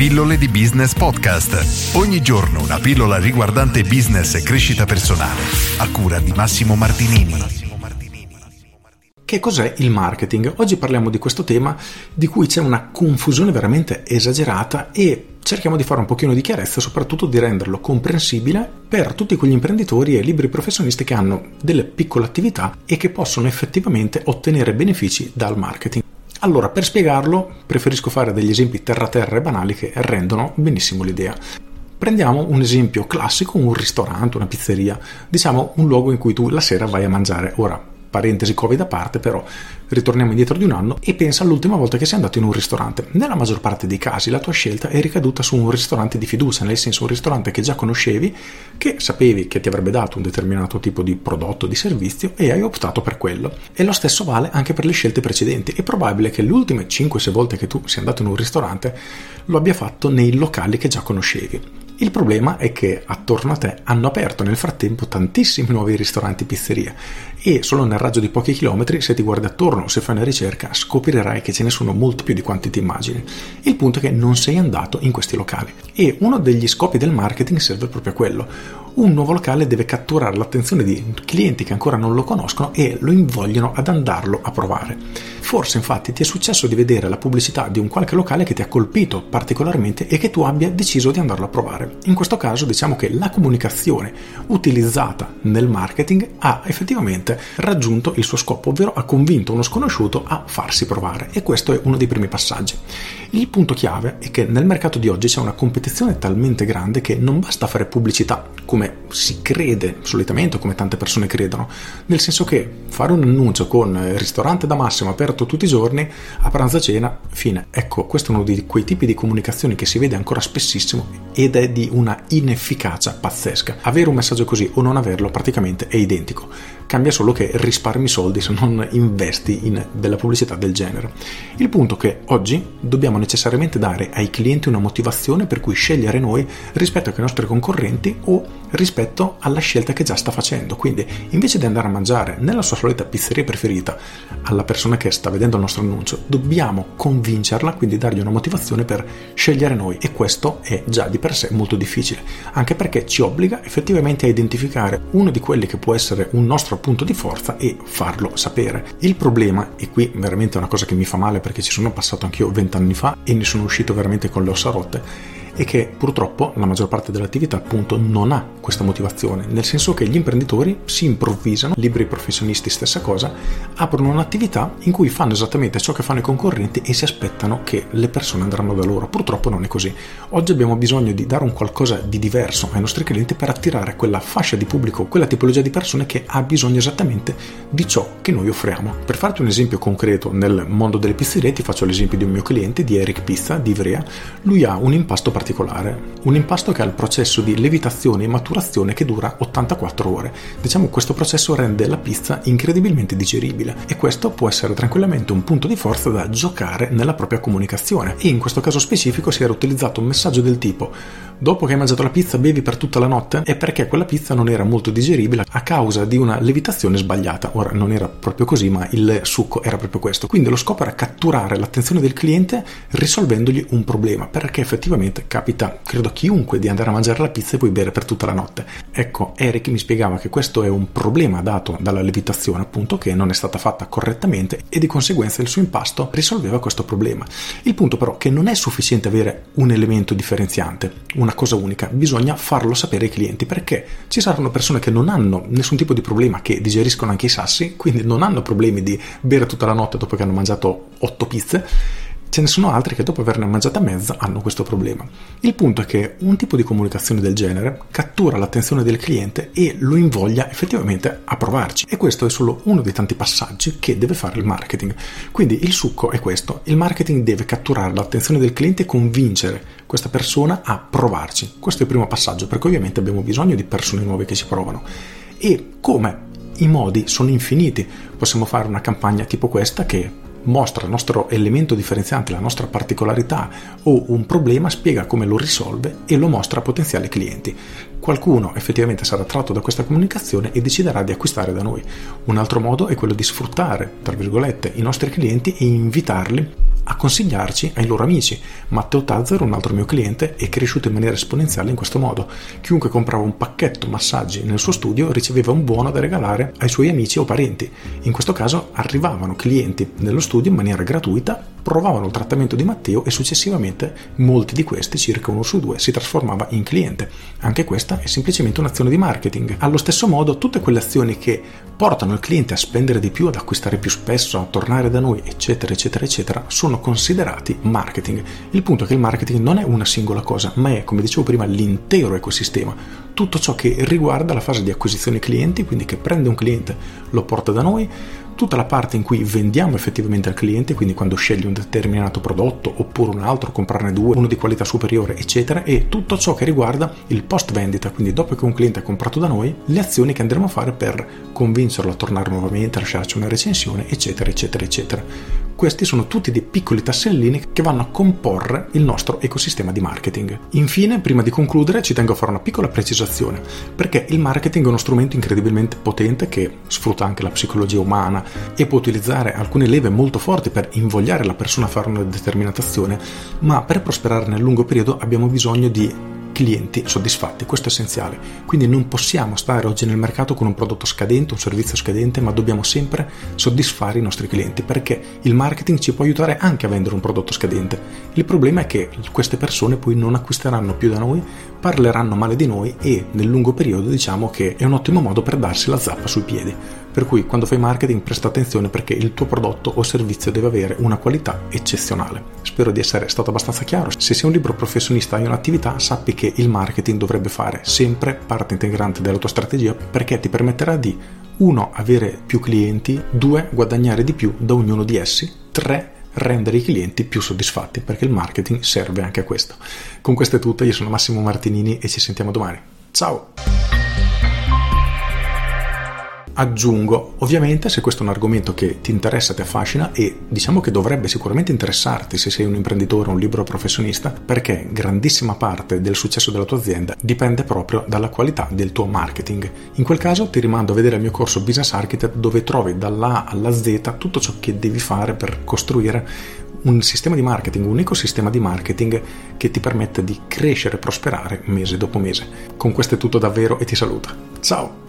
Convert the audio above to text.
Pillole di Business Podcast. Ogni giorno una pillola riguardante business e crescita personale. A cura di Massimo Martinini. Che cos'è il marketing? Oggi parliamo di questo tema di cui c'è una confusione veramente esagerata e cerchiamo di fare un pochino di chiarezza soprattutto di renderlo comprensibile per tutti quegli imprenditori e liberi professionisti che hanno delle piccole attività e che possono effettivamente ottenere benefici dal marketing. Allora, per spiegarlo, preferisco fare degli esempi terra-terra e banali che rendono benissimo l'idea. Prendiamo un esempio classico, un ristorante, una pizzeria, diciamo un luogo in cui tu la sera vai a mangiare. Ora, parentesi covid a parte, però ritorniamo indietro di un anno e pensa all'ultima volta che sei andato in un ristorante. Nella maggior parte dei casi la tua scelta è ricaduta su un ristorante di fiducia, nel senso un ristorante che già conoscevi, che sapevi che ti avrebbe dato un determinato tipo di prodotto, di servizio e hai optato per quello. E lo stesso vale anche per le scelte precedenti. È probabile che le ultime 5-6 volte che tu sia andato in un ristorante lo abbia fatto nei locali che già conoscevi. Il problema è che attorno a te hanno aperto nel frattempo tantissimi nuovi ristoranti e pizzerie e solo nel raggio di pochi chilometri, se ti guardi attorno, se fai una ricerca, scoprirai che ce ne sono molti più di quanti ti immagini. Il punto è che non sei andato in questi locali e uno degli scopi del marketing serve proprio a quello. Un nuovo locale deve catturare l'attenzione di clienti che ancora non lo conoscono e lo invogliono ad andarlo a provare. Forse infatti ti è successo di vedere la pubblicità di un qualche locale che ti ha colpito particolarmente e che tu abbia deciso di andarlo a provare. In questo caso diciamo che la comunicazione utilizzata nel marketing ha effettivamente raggiunto il suo scopo, ovvero ha convinto uno sconosciuto a farsi provare e questo è uno dei primi passaggi. Il punto chiave è che nel mercato di oggi c'è una competizione talmente grande che non basta fare pubblicità come si crede solitamente o come tante persone credono, nel senso che fare un annuncio con ristorante da massimo aperto aperto tutti i giorni, a pranzo e cena, fine. Ecco, questo è uno di quei tipi di comunicazione che si vede ancora spessissimo ed è di una inefficacia pazzesca. Avere un messaggio così o non averlo praticamente è identico. Cambia solo che risparmi soldi se non investi in della pubblicità del genere. Il punto è che oggi dobbiamo necessariamente dare ai clienti una motivazione per cui scegliere noi rispetto ai nostri concorrenti o rispetto alla scelta che già sta facendo. Quindi, invece di andare a mangiare nella sua solita pizzeria preferita alla persona che sta vedendo il nostro annuncio, dobbiamo convincerla, quindi dargli una motivazione per scegliere noi e questo è già di per sé molto difficile, anche perché ci obbliga effettivamente a identificare uno di quelli che può essere un nostro punto di forza e farlo sapere. Il problema, e qui veramente è una cosa che mi fa male perché ci sono passato anch'io vent'anni fa e ne sono uscito veramente con le ossa rotte, e che purtroppo la maggior parte dell'attività appunto non ha questa motivazione, nel senso che gli imprenditori si improvvisano, liberi professionisti stessa cosa, aprono un'attività in cui fanno esattamente ciò che fanno i concorrenti e si aspettano che le persone andranno da loro. Purtroppo non è così. Oggi abbiamo bisogno di dare un qualcosa di diverso ai nostri clienti per attirare quella fascia di pubblico, quella tipologia di persone che ha bisogno esattamente di ciò che noi offriamo. Per farti un esempio concreto nel mondo delle pizzerie ti faccio l'esempio di un mio cliente, di Eric Pizza di Ivrea. Lui ha un impasto particolare, un impasto che ha il processo di levitazione e maturazione che dura 84 ore. Diciamo che questo processo rende la pizza incredibilmente digeribile e questo può essere tranquillamente un punto di forza da giocare nella propria comunicazione. E in questo caso specifico si era utilizzato un messaggio del tipo dopo che hai mangiato la pizza bevi per tutta la notte? È perché quella pizza non era molto digeribile a causa di una levitazione sbagliata. Ora non era proprio così, ma il succo era proprio questo. Quindi lo scopo era catturare l'attenzione del cliente risolvendogli un problema, perché effettivamente capita, credo a chiunque, di andare a mangiare la pizza e poi bere per tutta la notte. Ecco, Eric mi spiegava che questo è un problema dato dalla levitazione, appunto, che non è stata fatta correttamente e di conseguenza il suo impasto risolveva questo problema. Il punto però è che non è sufficiente avere un elemento differenziante, una cosa unica, bisogna farlo sapere ai clienti perché ci saranno persone che non hanno nessun tipo di problema, che digeriscono anche i sassi, quindi non hanno problemi di bere tutta la notte dopo che hanno mangiato 8 pizze Ce ne sono altri che dopo averne mangiata mezza hanno questo problema. Il punto è che un tipo di comunicazione del genere cattura l'attenzione del cliente e lo invoglia effettivamente a provarci. E questo è solo uno dei tanti passaggi che deve fare il marketing. Quindi il succo è questo. Il marketing deve catturare l'attenzione del cliente e convincere questa persona a provarci. Questo è il primo passaggio perché ovviamente abbiamo bisogno di persone nuove che ci provano. E come? I modi sono infiniti. Possiamo fare una campagna tipo questa che mostra il nostro elemento differenziante, la nostra particolarità o un problema, spiega come lo risolve e lo mostra a potenziali clienti. Qualcuno effettivamente sarà attratto da questa comunicazione e deciderà di acquistare da noi. Un altro modo è quello di sfruttare, tra virgolette, i nostri clienti e invitarli a consigliarci ai loro amici. Matteo Tazzaro, un altro mio cliente, è cresciuto in maniera esponenziale in questo modo. Chiunque comprava un pacchetto massaggi nel suo studio riceveva un buono da regalare ai suoi amici o parenti. In questo caso arrivavano clienti nello studio in maniera gratuita, provavano il trattamento di Matteo e successivamente molti di questi, circa uno su due, si trasformava in cliente. Anche questa è semplicemente un'azione di marketing. Allo stesso modo, tutte quelle azioni che portano il cliente a spendere di più, ad acquistare più spesso, a tornare da noi, eccetera, eccetera, eccetera, sono considerati marketing. Il punto è che il marketing non è una singola cosa, ma è, come dicevo prima, l'intero ecosistema. Tutto ciò che riguarda la fase di acquisizione clienti, quindi che prende un cliente, lo porta da noi, tutta la parte in cui vendiamo effettivamente al cliente, quindi quando scegli un determinato prodotto oppure un altro, comprarne due, uno di qualità superiore, eccetera, e tutto ciò che riguarda il post vendita, quindi dopo che un cliente ha comprato da noi, le azioni che andremo a fare per convincerlo a tornare nuovamente, a lasciarci una recensione, eccetera, eccetera, eccetera. Questi sono tutti dei piccoli tassellini che vanno a comporre il nostro ecosistema di marketing. Infine, prima di concludere, ci tengo a fare una piccola precisazione, perché il marketing è uno strumento incredibilmente potente che sfrutta anche la psicologia umana e può utilizzare alcune leve molto forti per invogliare la persona a fare una determinata azione, ma per prosperare nel lungo periodo abbiamo bisogno di clienti soddisfatti, questo è essenziale. Quindi non possiamo stare oggi nel mercato con un prodotto scadente, un servizio scadente, ma dobbiamo sempre soddisfare i nostri clienti perché il marketing ci può aiutare anche a vendere un prodotto scadente. Il problema è che queste persone poi non acquisteranno più da noi, parleranno male di noi e nel lungo periodo diciamo che è un ottimo modo per darsi la zappa sui piedi. Per cui quando fai marketing presta attenzione perché il tuo prodotto o servizio deve avere una qualità eccezionale. Spero di essere stato abbastanza chiaro. Se sei un libro professionista e hai un'attività, sappi che il marketing dovrebbe fare sempre parte integrante della tua strategia perché ti permetterà di 1. avere più clienti, 2. guadagnare di più da ognuno di essi, 3 rendere i clienti più soddisfatti perché il marketing serve anche a questo. Con questo è tutto, io sono Massimo Martinini e ci sentiamo domani. Ciao! Aggiungo, ovviamente, se questo è un argomento che ti interessa, ti affascina e diciamo che dovrebbe sicuramente interessarti se sei un imprenditore un libero professionista, perché grandissima parte del successo della tua azienda dipende proprio dalla qualità del tuo marketing. In quel caso ti rimando a vedere il mio corso Business Architect dove trovi dalla alla Z tutto ciò che devi fare per costruire un sistema di marketing, un ecosistema di marketing che ti permette di crescere e prosperare mese dopo mese. Con questo è tutto davvero e ti saluto. Ciao!